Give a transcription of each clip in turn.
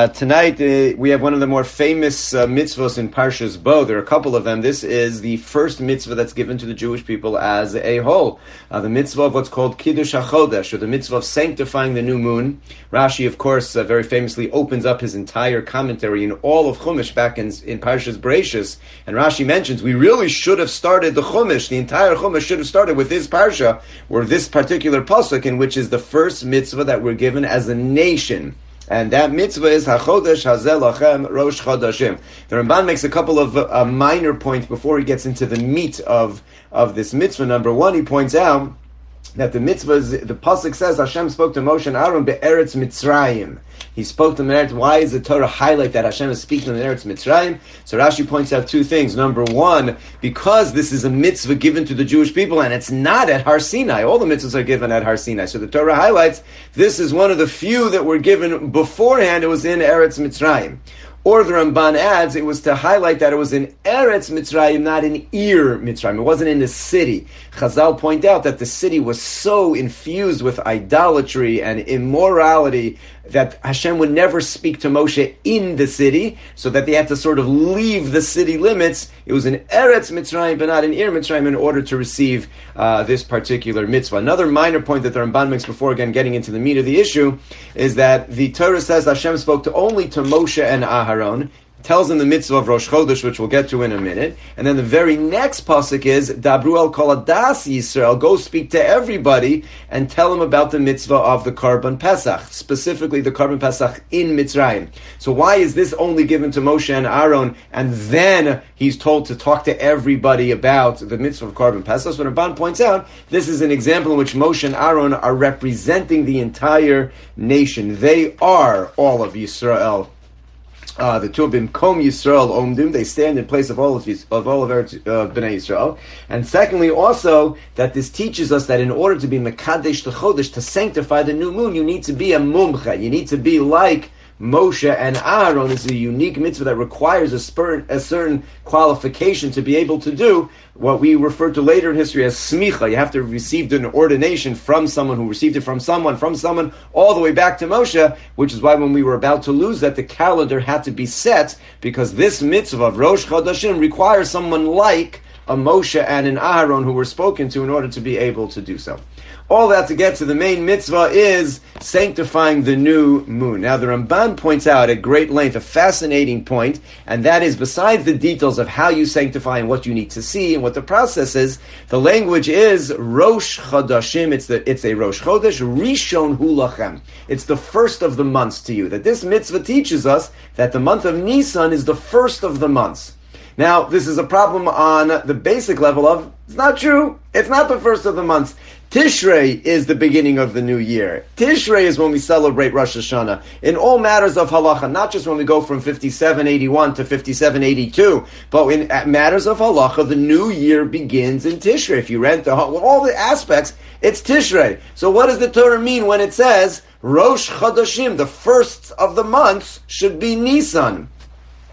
Uh, tonight uh, we have one of the more famous uh, mitzvahs in Parshas Bo. There are a couple of them. This is the first mitzvah that's given to the Jewish people as a whole. Uh, the mitzvah of what's called Kiddush HaChodesh, or the mitzvah of sanctifying the new moon. Rashi, of course, uh, very famously opens up his entire commentary in all of Chumash back in, in Parshas Bereshis, and Rashi mentions we really should have started the Chumash, the entire Chumash should have started with this parsha, or this particular pasuk, in which is the first mitzvah that we're given as a nation. And that mitzvah is Hachodesh Hazeh Lachem Rosh Chodashim. The Ramban makes a couple of uh, minor points before he gets into the meat of, of this mitzvah. Number one, he points out that the mitzvah, the pasuk says Hashem spoke to Moshe and Aaron be'eretz Mitzrayim. He spoke to them Why is the Torah highlight that Hashem is speaking to them Eretz Mitzrayim? So Rashi points out two things. Number one, because this is a mitzvah given to the Jewish people, and it's not at Har Sinai. All the mitzvahs are given at Har Sinai. So the Torah highlights this is one of the few that were given beforehand. It was in Eretz Mitzrayim. Or the Ramban adds, it was to highlight that it was in Eretz Mitzrayim, not in Ir Mitzrayim. It wasn't in the city. Chazal point out that the city was so infused with idolatry and immorality that Hashem would never speak to Moshe in the city, so that they had to sort of leave the city limits. It was in Eretz Mitzrayim, but not in Ir Mitzrayim, in order to receive uh, this particular mitzvah. Another minor point that the Ramban makes before again getting into the meat of the issue is that the Torah says Hashem spoke to only to Moshe and Aharon tells them the mitzvah of Rosh Chodesh, which we'll get to in a minute. And then the very next pasuk is Dabru el Koladas Yisrael. Go speak to everybody and tell them about the mitzvah of the Karban Pesach, specifically the Karban Pesach in Mitzrayim. So why is this only given to Moshe and Aaron, and then he's told to talk to everybody about the mitzvah of Karban Pesach? So Ramban points out this is an example in which Moshe and Aaron are representing the entire nation. They are all of Yisrael uh, the two of them, Kom Yisrael Omdim, they stand in place of all of, of all of Eretz, uh, Bnei Yisrael. And secondly, also, that this teaches us that in order to be Mekadesh to Chodesh, to sanctify the new moon, you need to be a Mumcha. You need to be like Moshe and Aaron is a unique mitzvah that requires a, spur, a, certain qualification to be able to do what we refer to later in history as smicha. You have to have received an ordination from someone who received it from someone, from someone, all the way back to Moshe, which is why when we were about to lose that, the calendar had to be set because this mitzvah of Rosh Chodashim requires someone like a Moshe and an Aaron who were spoken to in order to be able to do so. All that to get to the main mitzvah is sanctifying the new moon. Now, the Ramban points out at great length a fascinating point, and that is besides the details of how you sanctify and what you need to see and what the process is, the language is Rosh Chodashim. It's the it's a Rosh Chodesh Rishon Hulachem. It's the first of the months to you. That this mitzvah teaches us that the month of Nisan is the first of the months. Now, this is a problem on the basic level of it's not true. It's not the first of the months. Tishrei is the beginning of the new year. Tishrei is when we celebrate Rosh Hashanah. In all matters of halacha, not just when we go from 5781 to 5782, but in matters of halacha, the new year begins in Tishrei. If you read the, all the aspects, it's Tishrei. So what does the Torah mean when it says Rosh Chodashim, the first of the months, should be Nisan?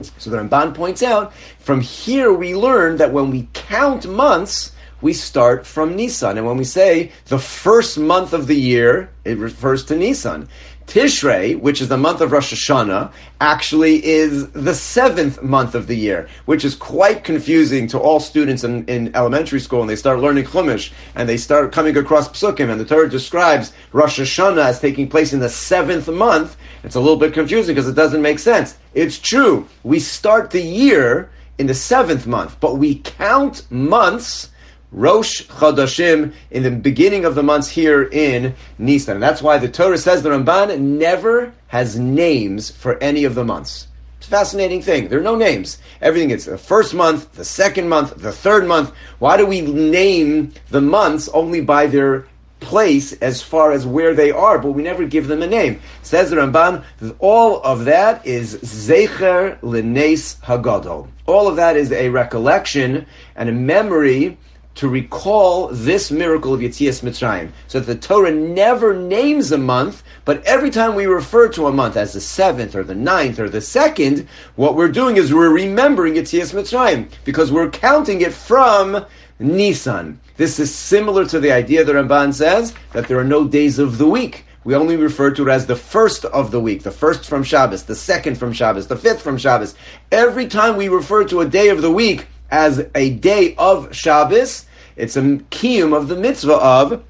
So the Ramban points out, from here we learn that when we count months, we start from Nisan. And when we say the first month of the year, it refers to Nisan. Tishrei, which is the month of Rosh Hashanah, actually is the seventh month of the year, which is quite confusing to all students in, in elementary school. And they start learning Chumash and they start coming across Psukim, and the Torah describes Rosh Hashanah as taking place in the seventh month. It's a little bit confusing because it doesn't make sense. It's true. We start the year in the seventh month, but we count months Rosh Chodashim in the beginning of the months here in Nisan. And that's why the Torah says the Ramban never has names for any of the months. It's a fascinating thing. There are no names. Everything is the first month, the second month, the third month. Why do we name the months only by their place as far as where they are, but we never give them a name. Says the Ramban, all of that is Zecher Lenes Hagadol. All of that is a recollection and a memory to recall this miracle of Yetzias Mitzrayim. So that the Torah never names a month, but every time we refer to a month as the seventh or the ninth or the second, what we're doing is we're remembering Yetzias Mitzrayim because we're counting it from Nisan. This is similar to the idea that Ramban says that there are no days of the week. we only refer to it as the first of the week, the first from Shabbos, the second from Shabbos, the fifth from Shabbos. Every time we refer to a day of the week as a day of Shabbos, it's a kiyum of the mitzvah of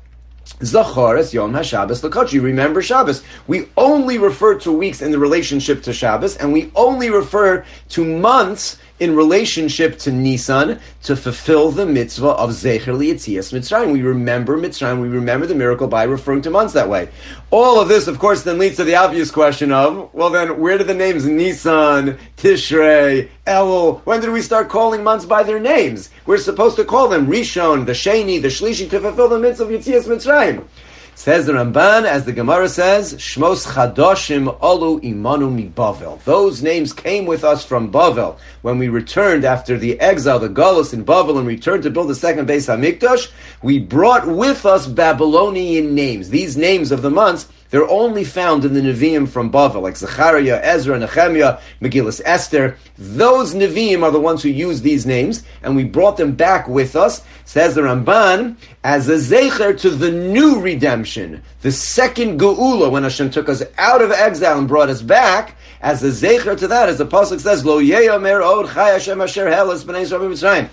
Zacharis Yom HaShabbos Lakochi. Remember Shabbos. We only refer to weeks in the relationship to Shabbos, and we only refer to months in relationship to Nisan to fulfill the mitzvah of Zecher Lietzias Mitzrayim. We remember Mitzrayim, we remember the miracle by referring to months that way. All of this, of course, then leads to the obvious question of, well then, where do the names Nisan, Tishrei, Elul, when did we start calling months by their names? We're supposed to call them Rishon, the Sheni, the Shlishi to fulfill the mitzvah of Yetzias Mitzrayim. Says the Ramban, as the Gemara says, Shmos Chadoshim Olu Imanu Mi Bavel. Those names came with us from Bavel. When we returned after the exile, the Galus in Bavel, and returned to build the second Beis Hamikdash, we brought with us Babylonian names. These names of the months they're only found in the Nevi'im from Bavel, like Zechariah, Ezra, Nehemiah, Megillah Esther. Those Nevi'im are the ones who use these names, and we brought them back with us, says the Ramban, as a Zecher to the new redemption, the second Geula, when Hashem took us out of exile and brought us back, as a Zecher to that, as the Pasuk says, Lo Yeyamer Od Chai Hashem Asher Helas B'nai Mitzrayim.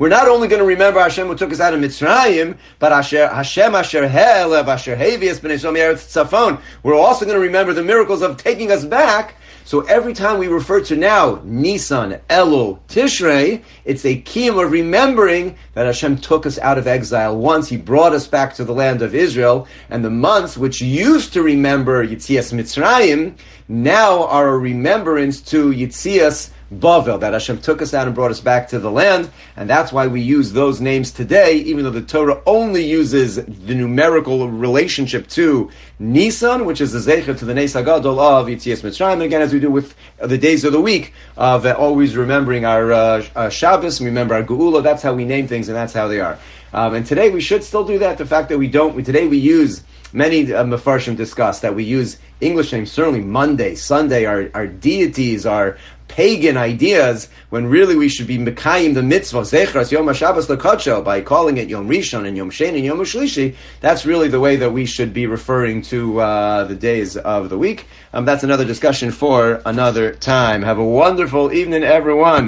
We're not only going to remember Hashem who took us out of Mitzrayim, but Hashem Asher Helev Asher Havias B'nei Tzafon. We're also going to remember the miracles of taking us back. So every time we refer to now Nisan, Elul, Tishrei, it's a key of remembering that Hashem took us out of exile once. He brought us back to the land of Israel, and the months which used to remember Yitzias Mitzrayim now are a remembrance to Yitzias Bavel, that Hashem took us out and brought us back to the land, and that's why we use those names today, even though the Torah only uses the numerical relationship to Nisan, which is the Zecher to the Nes Hagadol of Yitzias Mitzrayim, again, as we do with the days of the week, of uh, always remembering our uh, uh, Shabbos, remember our Geula, that's how we name things, and that's how they are. Um, and today we should still do that. The fact that we don't, we, today we use many uh, Mefarshim discuss that we use English names, certainly Monday, Sunday, our, our deities, our pagan ideas, when really we should be Mekayim the mitzvah, Zechras Yom HaShabbos Lakacho, by calling it Yom Rishon and Yom Shen and Yom Shlishi, that's really the way that we should be referring to uh, the days of the week. Um, that's another discussion for another time. Have a wonderful evening, everyone.